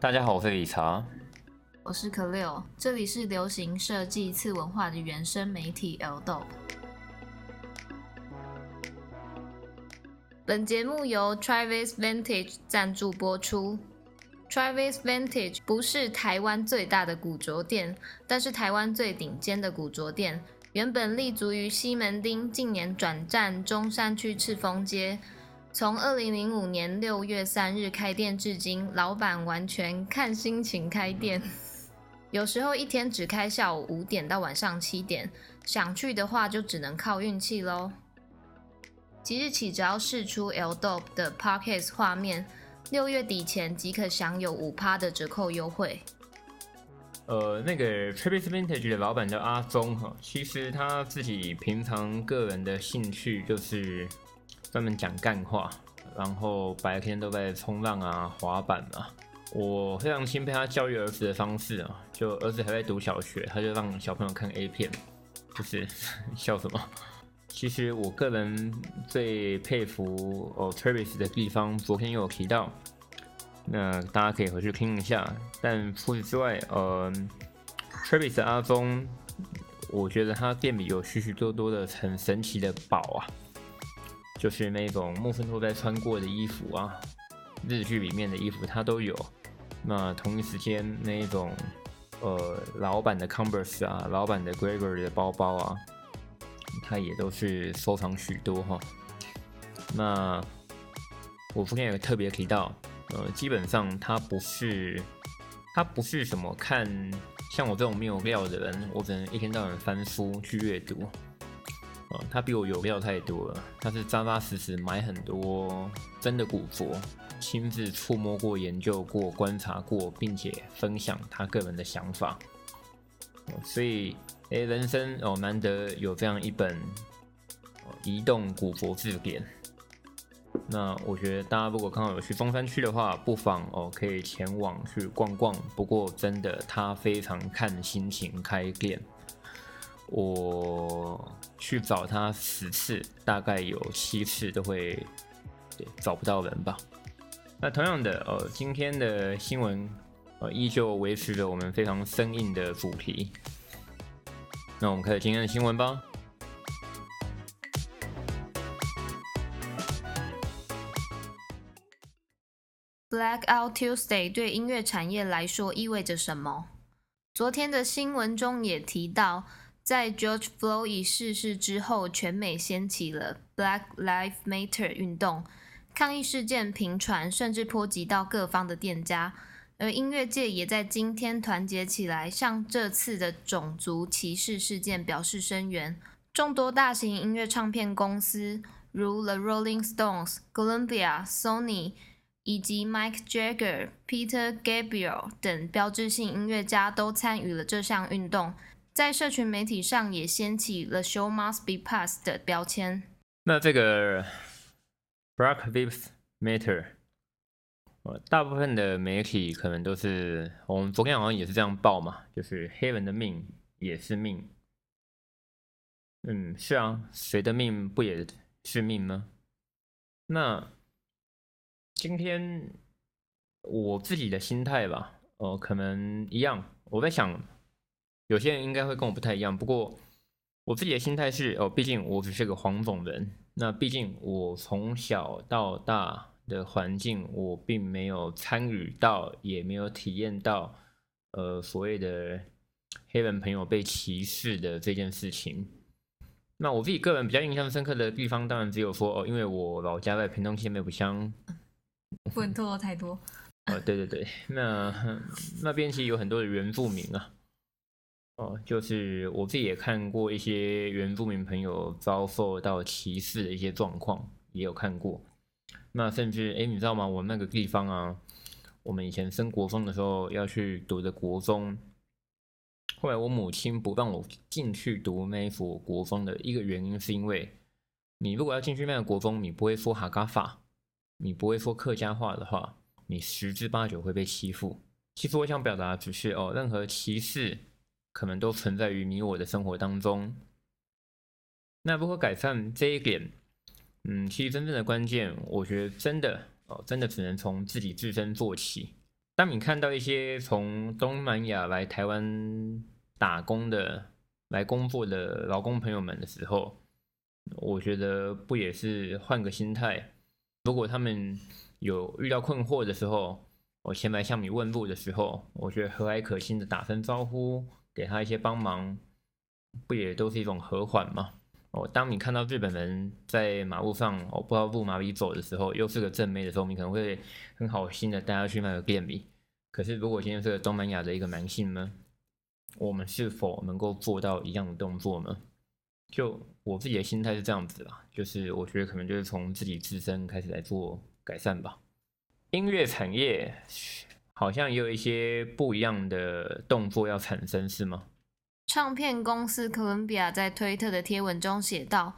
大家好，我是理查，我是可六，这里是流行设计次文化的原生媒体 L-Dope。本节目由 Travis Vintage 赞助播出。Travis Vintage 不是台湾最大的古着店，但是台湾最顶尖的古着店。原本立足于西门町，近年转战中山区赤峰街。从二零零五年六月三日开店至今，老板完全看心情开店。有时候一天只开下午五点到晚上七点，想去的话就只能靠运气喽。即日起，只要试出 L-Dope 的 Podcast 画面，六月底前即可享有五趴的折扣优惠。呃，那个 Travis Vintage 的老板叫阿宗哈，其实他自己平常个人的兴趣就是。专门讲干话，然后白天都在冲浪啊、滑板啊。我非常钦佩他教育儿子的方式啊，就儿子还在读小学，他就让小朋友看 A 片，就是 笑什么？其实我个人最佩服哦 Travis 的地方，昨天有提到，那大家可以回去听一下。但除此之外，呃，Travis 阿宗，我觉得他店里有许许多多的很神奇的宝啊。就是那种木村拓哉穿过的衣服啊，日剧里面的衣服他都有。那同一时间那一种，呃，老版的 Converse 啊，老版的 Gregory 的包包啊，他也都是收藏许多哈。那我昨天也特别提到，呃，基本上他不是，他不是什么看像我这种没有料的人，我只能一天到晚翻书去阅读。他比我有料太多了。他是扎扎实实买很多真的古佛，亲自触摸过、研究过、观察过，并且分享他个人的想法。所以，哎，人生哦，难得有这样一本移动古佛字典。那我觉得大家如果刚好有去中山区的话，不妨哦可以前往去逛逛。不过真的，他非常看心情开店。我去找他十次，大概有七次都会对找不到人吧。那同样的，呃，今天的新闻呃依旧维持着我们非常生硬的主题。那我们开始今天的新闻吧。Blackout Tuesday 对音乐产业来说意味着什么？昨天的新闻中也提到。在 George Floyd 逝世之后，全美掀起了 Black Lives Matter 运动，抗议事件频传，甚至波及到各方的店家。而音乐界也在今天团结起来，向这次的种族歧视事件表示声援。众多大型音乐唱片公司，如 The Rolling Stones、Columbia、Sony 以及 Mike Jagger、Peter Gabriel 等标志性音乐家，都参与了这项运动。在社群媒体上也掀起了 show must be passed 的标签。那这个 Black Lives Matter，大部分的媒体可能都是，我们昨天好像也是这样报嘛，就是黑人的命也是命。嗯，是啊，谁的命不也是命吗？那今天我自己的心态吧，哦，可能一样，我在想。有些人应该会跟我不太一样，不过我自己的心态是哦，毕竟我只是个黄种人。那毕竟我从小到大的环境，我并没有参与到，也没有体验到，呃，所谓的黑人朋友被歧视的这件事情。那我自己个人比较印象深刻的地方，当然只有说哦，因为我老家在屏东县美埔乡，不能透露太多。哦，对对对，那那边其实有很多的原住民啊。哦，就是我自己也看过一些原住民朋友遭受到歧视的一些状况，也有看过。那甚至，哎，你知道吗？我们那个地方啊，我们以前升国中的时候要去读的国中，后来我母亲不让我进去读那一所国中的一个原因，是因为你如果要进去那个国中，你不会说哈嘎法，你不会说客家话的话，你十之八九会被欺负。其实我想表达只是哦，任何歧视。可能都存在于你我的生活当中。那如何改善这一点？嗯，其实真正的关键，我觉得真的哦，真的只能从自己自身做起。当你看到一些从东南亚来台湾打工的、来工作的劳工朋友们的时候，我觉得不也是换个心态？如果他们有遇到困惑的时候，我前来向你问路的时候，我觉得和蔼可亲的打声招呼，给他一些帮忙，不也都是一种和缓吗？哦，当你看到日本人在马路上哦不知道路哪里走的时候，又是个正妹的时候，你可能会很好心的带他去那个店里。可是如果今天是个东南亚的一个男性呢，我们是否能够做到一样的动作呢？就我自己的心态是这样子啦，就是我觉得可能就是从自己自身开始来做改善吧。音乐产业好像也有一些不一样的动作要产生，是吗？唱片公司哥伦比亚在推特的贴文中写道：“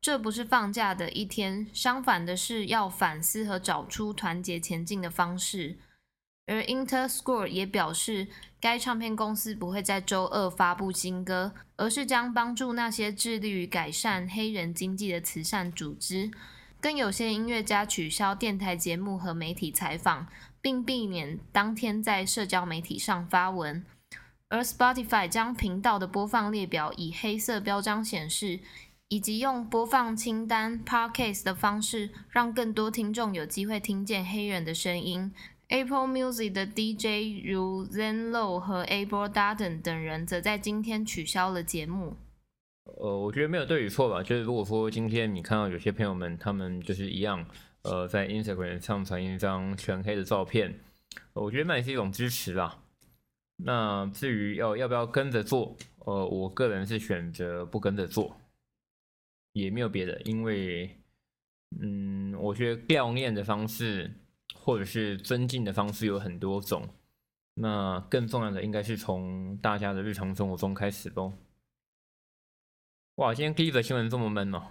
这不是放假的一天，相反的是要反思和找出团结前进的方式。”而 Interscore 也表示，该唱片公司不会在周二发布新歌，而是将帮助那些致力于改善黑人经济的慈善组织。更有些音乐家取消电台节目和媒体采访，并避免当天在社交媒体上发文。而 Spotify 将频道的播放列表以黑色标章显示，以及用播放清单 Podcast 的方式，让更多听众有机会听见黑人的声音。Apple Music 的 DJ 如 Zen Low 和 Abel Darden 等人，则在今天取消了节目。呃，我觉得没有对与错吧。就是如果说今天你看到有些朋友们，他们就是一样，呃，在 Instagram 上传一张全黑的照片，我觉得那也是一种支持啦。那至于要要不要跟着做，呃，我个人是选择不跟着做，也没有别的，因为，嗯，我觉得悼念的方式或者是尊敬的方式有很多种，那更重要的应该是从大家的日常生活中开始喽。哇，今天第一则新闻这么闷哦，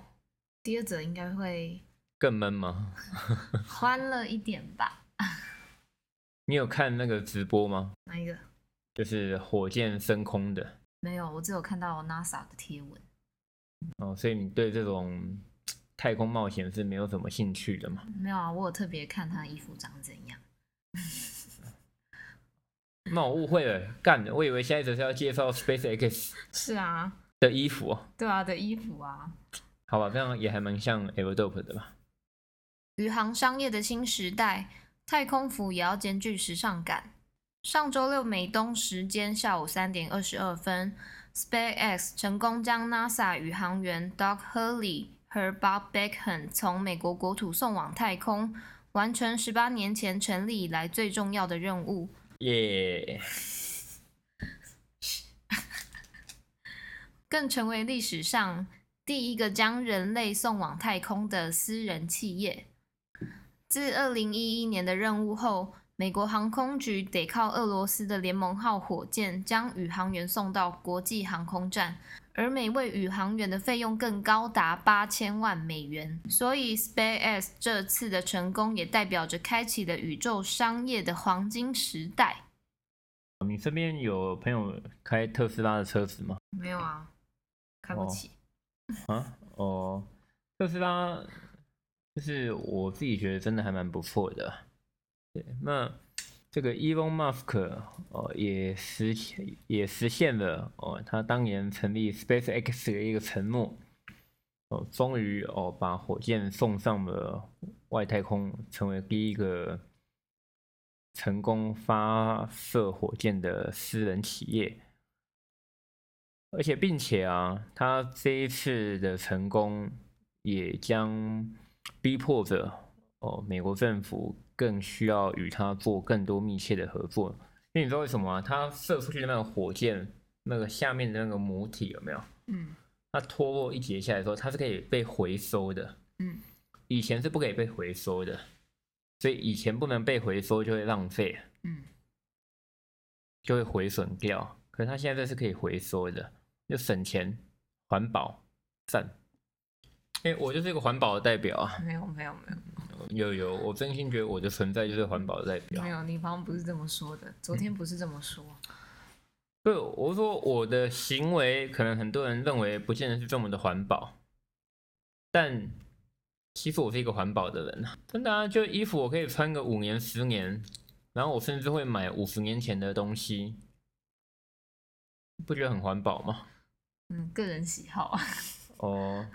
第二则应该会更闷吗？欢乐一点吧。你有看那个直播吗？哪一个？就是火箭升空的，没有，我只有看到 NASA 的贴文。哦，所以你对这种 太空冒险是没有什么兴趣的吗？没有啊，我有特别看他的衣服长怎样。那我误会了，干的，我以为下一则是要介绍 SpaceX。是啊。的衣服。对啊，的衣服啊。好吧，这样也还蛮像 Aerodome 的吧。宇航商业的新时代，太空服也要兼具时尚感。上周六美东时间下午三点二十二分，SpaceX 成功将 NASA 宇航员 Doug Hurley 和 Bob Behnken 从美国国土送往太空，完成十八年前成立以来最重要的任务。耶！更成为历史上第一个将人类送往太空的私人企业。自二零一一年的任务后，美国航空局得靠俄罗斯的联盟号火箭将宇航员送到国际航空站，而每位宇航员的费用更高达八千万美元。所以，SpaceX 这次的成功也代表着开启了宇宙商业的黄金时代。你身边有朋友开特斯拉的车子吗？没有啊，开不起。哦啊哦，特斯拉就是我自己觉得真的还蛮不错的。对，那这个 Elon Musk 哦，也实也实现了哦，他当年成立 SpaceX 的一个承诺哦，终于哦把火箭送上了外太空，成为第一个成功发射火箭的私人企业，而且并且啊，他这一次的成功也将逼迫着哦美国政府。更需要与他做更多密切的合作，因为你知道为什么吗？他射出去的那个火箭，那个下面的那个母体有没有？嗯，它脱落一截下来之后，它是可以被回收的。嗯，以前是不可以被回收的，所以以前不能被回收就会浪费，嗯，就会毁损掉。可是它现在这是可以回收的，又省钱、环保、赞。哎，我就是一个环保的代表啊！没有，没有，没有。有有，我真心觉得我的存在就是环保的代表。没有，你方不是这么说的，昨天不是这么说。对，我说我的行为可能很多人认为不见得是这么的环保，但其实我是一个环保的人啊，真的啊，就衣服我可以穿个五年、十年，然后我甚至会买五十年前的东西，不觉得很环保吗？嗯，个人喜好啊。哦，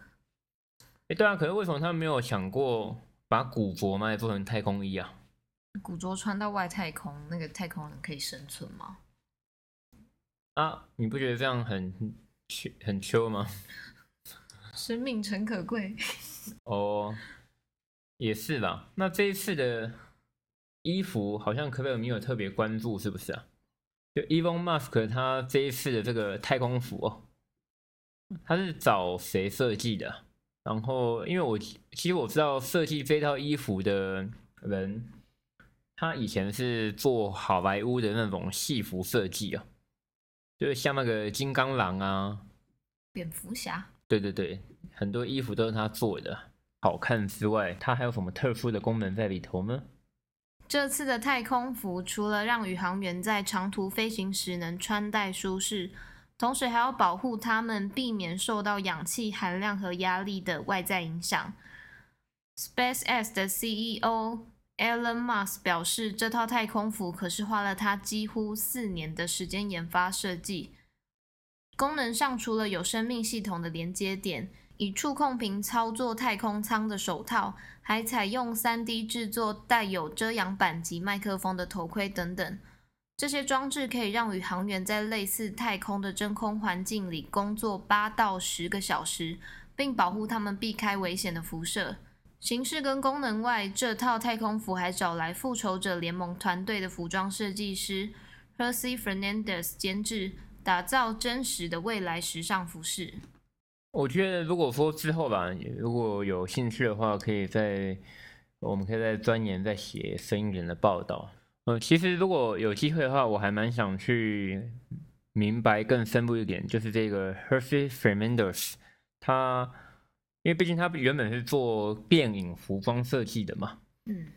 哎，对啊，可是为什么他们没有想过把古着嘛也做成太空衣啊？古着穿到外太空，那个太空人可以生存吗？啊，你不觉得这样很很秋吗？生命诚可贵。哦，也是啦。那这一次的衣服好像可贝尔没有特别关注，是不是啊？就 Elon Musk 他这一次的这个太空服哦。他是找谁设计的？然后，因为我其实我知道设计这套衣服的人，他以前是做好莱坞的那种戏服设计啊，就是像那个金刚狼啊、蝙蝠侠，对对对，很多衣服都是他做的。好看之外，它还有什么特殊的功能在里头呢？这次的太空服除了让宇航员在长途飞行时能穿戴舒适。同时还要保护他们，避免受到氧气含量和压力的外在影响。SpaceX 的 CEO Elon Musk 表示，这套太空服可是花了他几乎四年的时间研发设计。功能上，除了有生命系统的连接点，以触控屏操作太空舱的手套，还采用 3D 制作带有遮阳板及麦克风的头盔等等。这些装置可以让宇航员在类似太空的真空环境里工作八到十个小时，并保护他们避开危险的辐射。形式跟功能外，这套太空服还找来复仇者联盟团队的服装设计师 José Fernandez 监制，打造真实的未来时尚服饰。我觉得，如果说之后吧，如果有兴趣的话，可以再，我们可以再钻研、再写深一点的报道。呃，其实如果有机会的话，我还蛮想去明白更深入一点，就是这个 Hershey Fernandez，他因为毕竟他原本是做电影服装设计的嘛，嗯，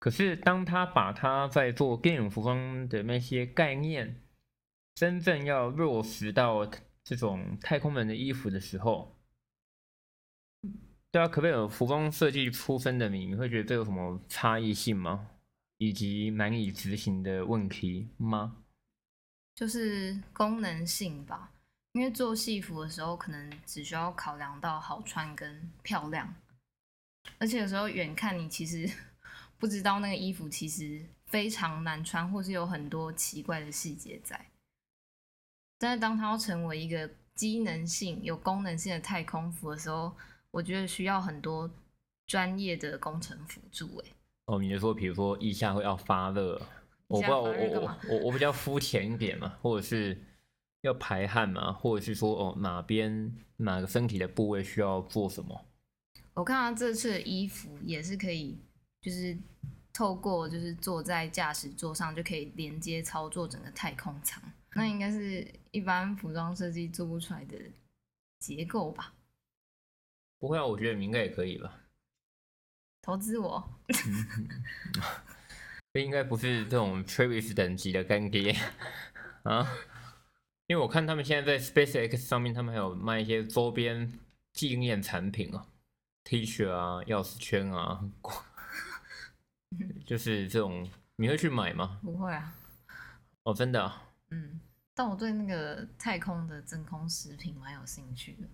可是当他把他在做电影服装的那些概念，真正要落实到这种太空人的衣服的时候，对啊，可不可以有服装设计出身的你，你会觉得这有什么差异性吗？以及难以执行的问题吗？就是功能性吧，因为做戏服的时候，可能只需要考量到好穿跟漂亮，而且有时候远看你其实 不知道那个衣服其实非常难穿，或是有很多奇怪的细节在。但是当它要成为一个机能性、有功能性的太空服的时候，我觉得需要很多专业的工程辅助。哎。哦，你就说，比如说腋下会要发热，我不知道，我我我我比较肤浅一点嘛，或者是要排汗嘛，或者是说哦哪边哪个身体的部位需要做什么？我看到这次的衣服也是可以，就是透过就是坐在驾驶座上就可以连接操作整个太空舱，那应该是一般服装设计做不出来的结构吧？不会啊，我觉得你应该也可以吧。投资我，这应该不是这种 Travis 等级的干爹啊，因为我看他们现在在 SpaceX 上面，他们还有卖一些周边纪念产品啊，T 恤啊、钥匙圈啊，就是这种，你会去买吗？不会啊。哦，真的啊。嗯，但我对那个太空的真空食品蛮有兴趣的。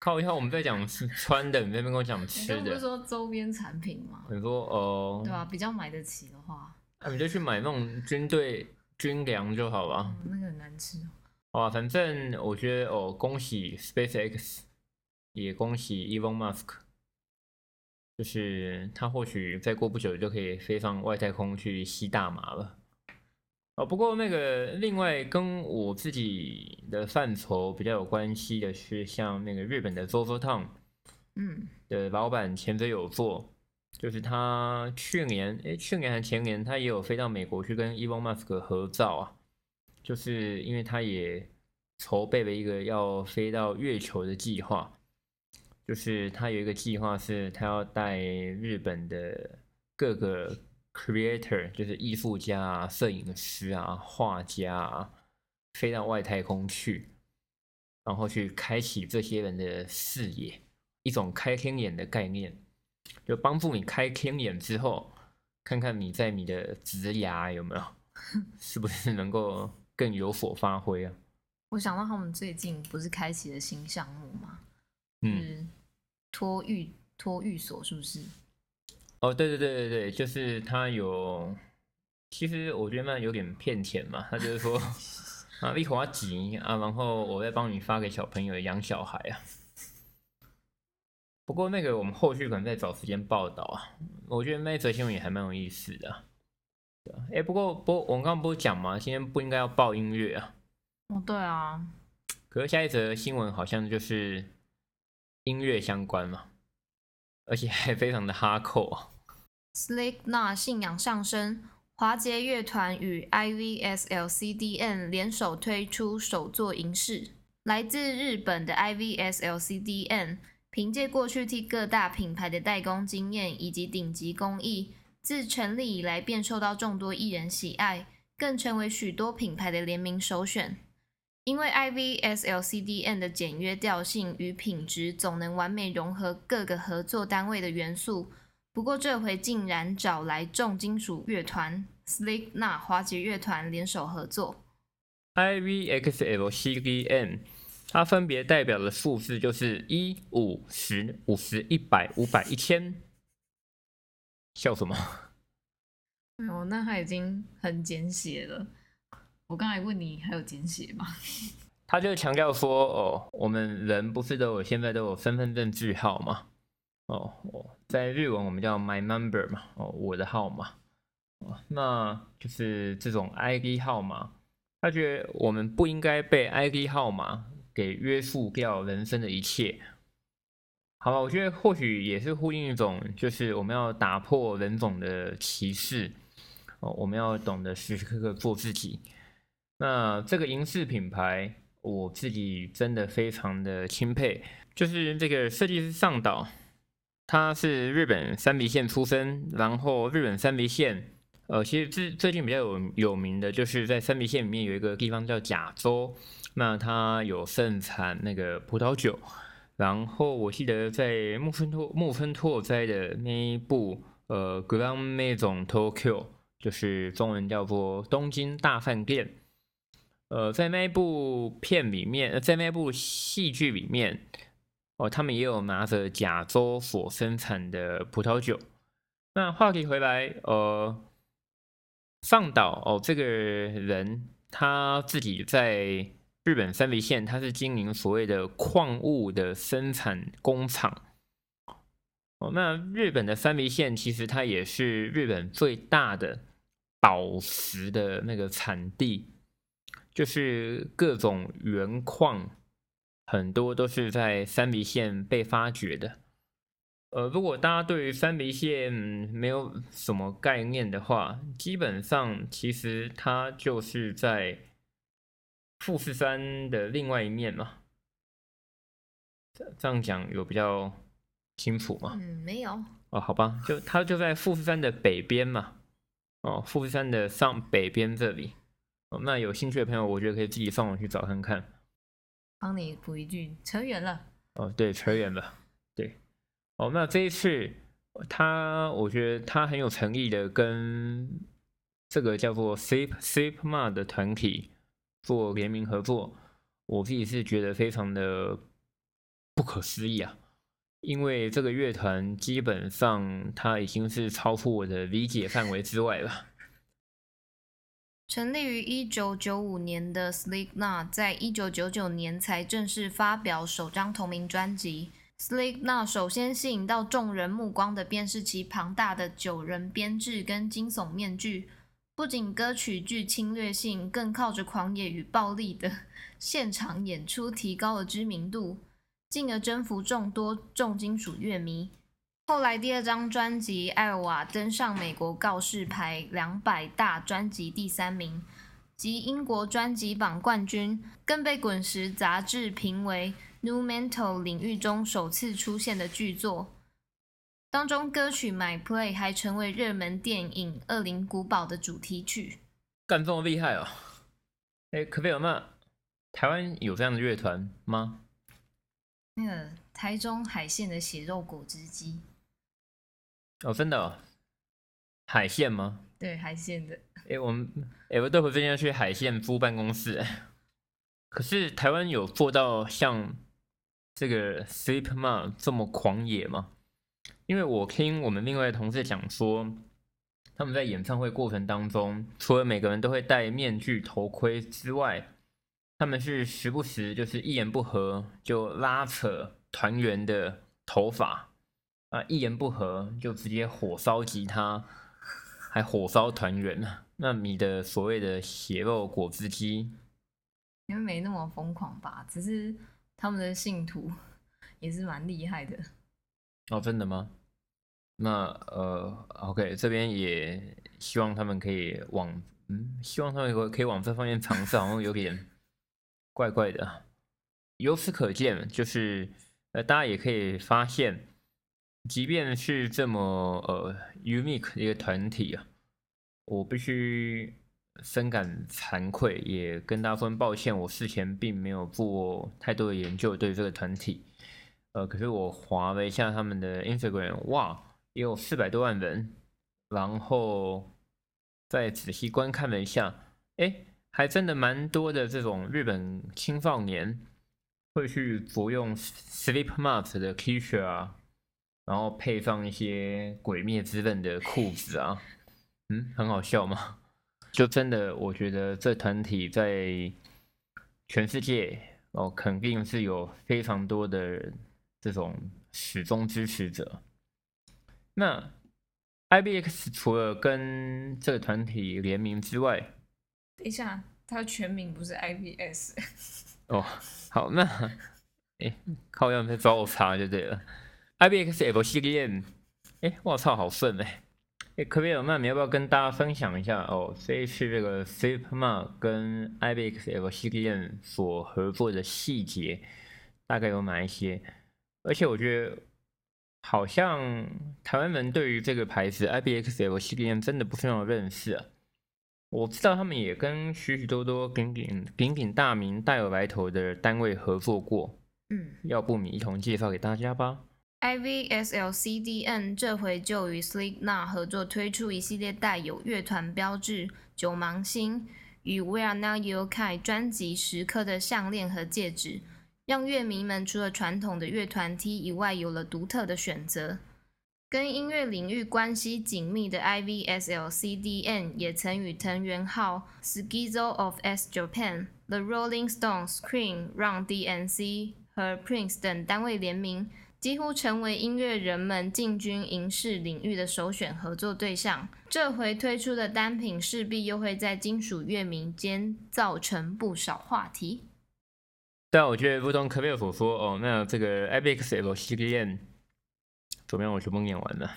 靠一下，我们在讲吃穿的，你那边跟我讲吃的。你不是说周边产品吗？你说哦，对啊，比较买得起的话，那、啊、你就去买那种军队军粮就好了。嗯，那个很难吃。哦啊，反正我觉得哦，恭喜 SpaceX，也恭喜 Elon Musk，就是他或许再过不久就可以飞上外太空去吸大麻了。哦，不过那个另外跟我自己的范畴比较有关系的是，像那个日本的 ZOZOTOWN，嗯，的老板前泽有作，就是他去年，诶，去年还前年，他也有飞到美国去跟 Elon Musk 合照啊，就是因为他也筹备了一个要飞到月球的计划，就是他有一个计划是，他要带日本的各个。Creator 就是艺术家啊、摄影师啊、画家啊，飞到外太空去，然后去开启这些人的视野，一种开天眼的概念，就帮助你开天眼之后，看看你在你的职涯有没有，是不是能够更有所发挥啊？我想到他们最近不是开启了新项目吗？嗯，托育托育所是不是？哦，对对对对对，就是他有，其实我觉得那有点骗钱嘛，他就是说 啊，一花几啊，然后我再帮你发给小朋友养小孩啊。不过那个我们后续可能再找时间报道啊，我觉得那则新闻也还蛮有意思的。哎，不过不过我刚刚不是讲嘛，今天不应该要报音乐啊。哦，对啊。可是下一则新闻好像就是音乐相关嘛，而且还非常的哈扣。Slipknot 信仰上升，华杰乐团与 IVSLCDN 联手推出首作银饰。来自日本的 IVSLCDN，凭借过去替各大品牌的代工经验以及顶级工艺，自成立以来便受到众多艺人喜爱，更成为许多品牌的联名首选。因为 IVSLCDN 的简约调性与品质，总能完美融合各个合作单位的元素。不过这回竟然找来重金属乐团 Slipknot 华杰乐团联手合作。IVXLCDN 它分别代表的数字就是一、五、十、五十、一百、五百、一千。笑什么？哦，那他已经很简写了。我刚才问你还有简写吗？他就强调说，哦，我们人不是都有现在都有身份证字号吗？哦，在日文我们叫 my number 嘛，哦，我的号码。哦，那就是这种 ID 号码。他觉得我们不应该被 ID 号码给约束掉人生的一切。好吧，我觉得或许也是呼应一种，就是我们要打破人种的歧视。哦，我们要懂得时时刻刻做自己。那这个银饰品牌，我自己真的非常的钦佩。就是这个设计师上岛，他是日本三鼻线出身，然后日本三鼻线，呃，其实最最近比较有有名的就是在三鼻线里面有一个地方叫甲州，那它有盛产那个葡萄酒。然后我记得在木村拓木村拓哉的那一部呃《Grand Maison Tokyo》，就是中文叫做《东京大饭店》。呃，在那一部片里面，在那部戏剧里面，哦，他们也有拿着甲州所生产的葡萄酒。那话题回来，呃，上岛哦，这个人他自己在日本三鼻线，他是经营所谓的矿物的生产工厂。哦，那日本的三鼻线其实它也是日本最大的宝石的那个产地。就是各种原矿，很多都是在三鼻线被发掘的。呃，如果大家对于三鼻线没有什么概念的话，基本上其实它就是在富士山的另外一面嘛。这样讲有比较清楚吗？嗯，没有。哦，好吧，就它就在富士山的北边嘛。哦，富士山的上北边这里。那有兴趣的朋友，我觉得可以自己上网去找看看。帮你补一句，扯远了。哦，对，扯远了。对，哦，那这一次他，我觉得他很有诚意的跟这个叫做 Slip Slipknot 的团体做联名合作，我自己是觉得非常的不可思议啊，因为这个乐团基本上它已经是超出我的理解范围之外了。成立于一九九五年的 Sleek Nut，在一九九九年才正式发表首张同名专辑。Sleek Nut 首先吸引到众人目光的便是其庞大的九人编制跟惊悚面具。不仅歌曲具侵略性，更靠着狂野与暴力的 现场演出提高了知名度，进而征服众多重金属乐迷。后来，第二张专辑《艾娃》登上美国告示牌两百大专辑第三名，及英国专辑榜冠军，更被《滚石》杂志评为 New Metal 领域中首次出现的巨作。当中歌曲《My Play》还成为热门电影《恶灵古堡》的主题曲。干这么厉害哦！哎，可不有那台湾有这样的乐团吗？那个台中海线的血肉果汁机。哦，真的哦，海线吗？对，海线的。哎，我们哎，我待会最近要去海线租办公室。可是台湾有做到像这个 Slipknot 这么狂野吗？因为我听我们另外的同事讲说，他们在演唱会过程当中，除了每个人都会戴面具、头盔之外，他们是时不时就是一言不合就拉扯团员的头发啊，一言不合就直接火烧吉他，还火烧团员。那你的所谓的血肉果汁机？因为没那么疯狂吧，只是他们的信徒 也是蛮厉害的。哦，真的吗？那呃，OK，这边也希望他们可以往，嗯，希望他们可以往这方面尝试，好像有点怪怪的。由此可见，就是呃，大家也可以发现，即便是这么呃 unique 的一个团体啊，我必须。深感惭愧，也跟大家说抱歉。我事前并没有做太多的研究对这个团体，呃，可是我滑了一下他们的 Instagram，哇，也有四百多万人。然后再仔细观看了一下，哎，还真的蛮多的这种日本青少年会去服用 Slipknot 的 T 恤啊，然后配上一些鬼灭之刃的裤子啊，嗯，很好笑吗？就真的，我觉得这团体在全世界哦，肯定是有非常多的这种始终支持者。那 IBX 除了跟这个团体联名之外，等一下，他全名不是 IBS 哦。好，那哎，靠样在找我查就对了。IBX F 系列，哎，我操，好顺哎。可贝尔曼，你要不要跟大家分享一下哦？这一次这个 Slipknot 跟 IBX F 系列所合作的细节大概有哪一些？而且我觉得好像台湾人对于这个牌子 IBX FCDN 真的不非常认识啊。我知道他们也跟许许多多鼎鼎鼎鼎大名、大有来头的单位合作过。嗯，要不你一同介绍给大家吧。IVSLCDN 这回就与 Slipknot 合作推出一系列带有乐团标志、九芒星与 We Are Not Yokai 专辑时刻的项链和戒指，让乐迷们除了传统的乐团 T 以外，有了独特的选择。跟音乐领域关系紧密的 IVSLCDN 也曾与藤原浩、Schizo of S Japan、The Rolling Stones、Cream、Run DMC 和 Prince 等单位联名。几乎成为音乐人们进军影视领域的首选合作对象。这回推出的单品势必又会在金属乐迷间造成不少话题。但我觉得不同可贝尔所说，哦，那这个 IBXL 系列怎么样？我全部念完了。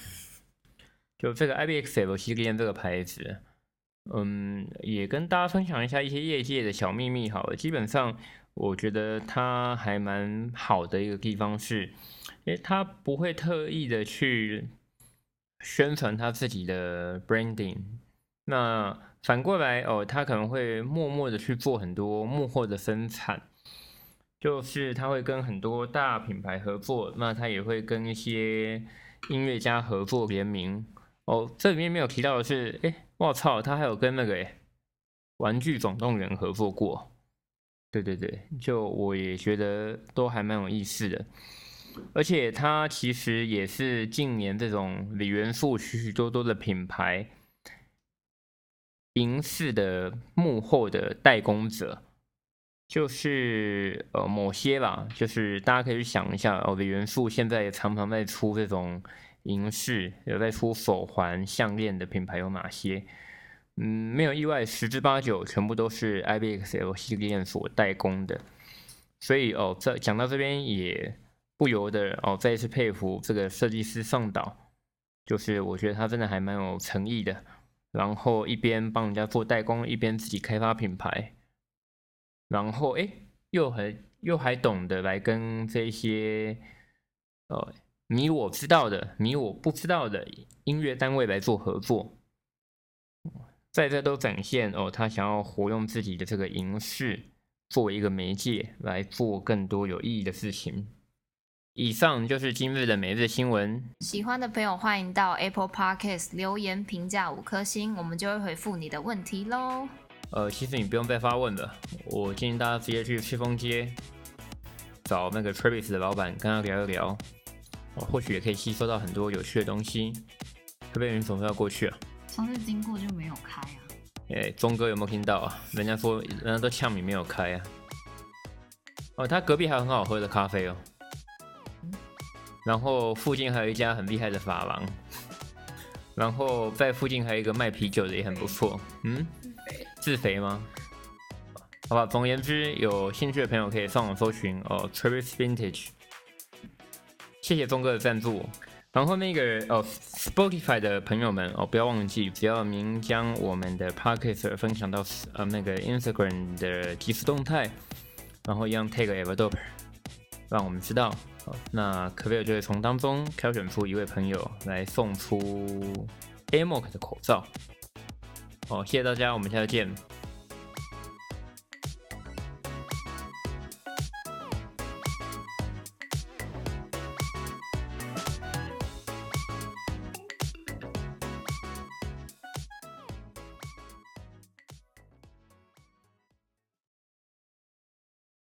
就这个 IBXL 系列这个牌子，嗯，也跟大家分享一下一些业界的小秘密。好了，基本上我觉得它还蛮好的一个地方是。诶，他不会特意的去宣传他自己的 branding，那反过来哦，他可能会默默的去做很多幕后的生产，就是他会跟很多大品牌合作，那他也会跟一些音乐家合作联名。哦，这里面没有提到的是，诶，我操，他还有跟那个诶玩具总动员合作过。对对对，就我也觉得都还蛮有意思的。而且它其实也是近年这种锂元素许许多多的品牌银饰的幕后的代工者，就是呃某些吧，就是大家可以去想一下哦，锂元素现在也常常在出这种银饰，有在出手环、项链的品牌有哪些？嗯，没有意外，十之八九全部都是 IBXL 系列所代工的。所以哦，这讲到这边也。不由得哦，再一次佩服这个设计师上岛，就是我觉得他真的还蛮有诚意的。然后一边帮人家做代工，一边自己开发品牌，然后哎，又还又还懂得来跟这些呃你我知道的、你我不知道的音乐单位来做合作，在这都展现哦，他想要活用自己的这个银饰作为一个媒介来做更多有意义的事情。以上就是今日的每日新闻。喜欢的朋友欢迎到 Apple Podcast 留言评价五颗星，我们就会回复你的问题喽。呃，其实你不用再发问了，我建议大家直接去赤峰街找那个 Travis 的老板，跟他聊一聊，或许也可以吸收到很多有趣的东西。会不会有人总是要过去啊？上次经过就没有开啊。哎，钟哥有没有听到啊？人家说人家都呛你没有开啊。哦，他隔壁还有很好喝的咖啡哦。然后附近还有一家很厉害的发廊，然后在附近还有一个卖啤酒的也很不错。嗯，自肥吗？好吧，总而言之，有兴趣的朋友可以上网搜寻哦，Travis Vintage。谢谢钟哥的赞助。然后那个哦，Spotify 的朋友们哦，不要忘记，只要您将我们的 Podcast 分享到呃那个 Instagram 的即时动态，然后一样 tag Everdope，让我们知道。那可菲尔就会从当中挑选出一位朋友来送出 Amok 的口罩。好，谢谢大家，我们下次见。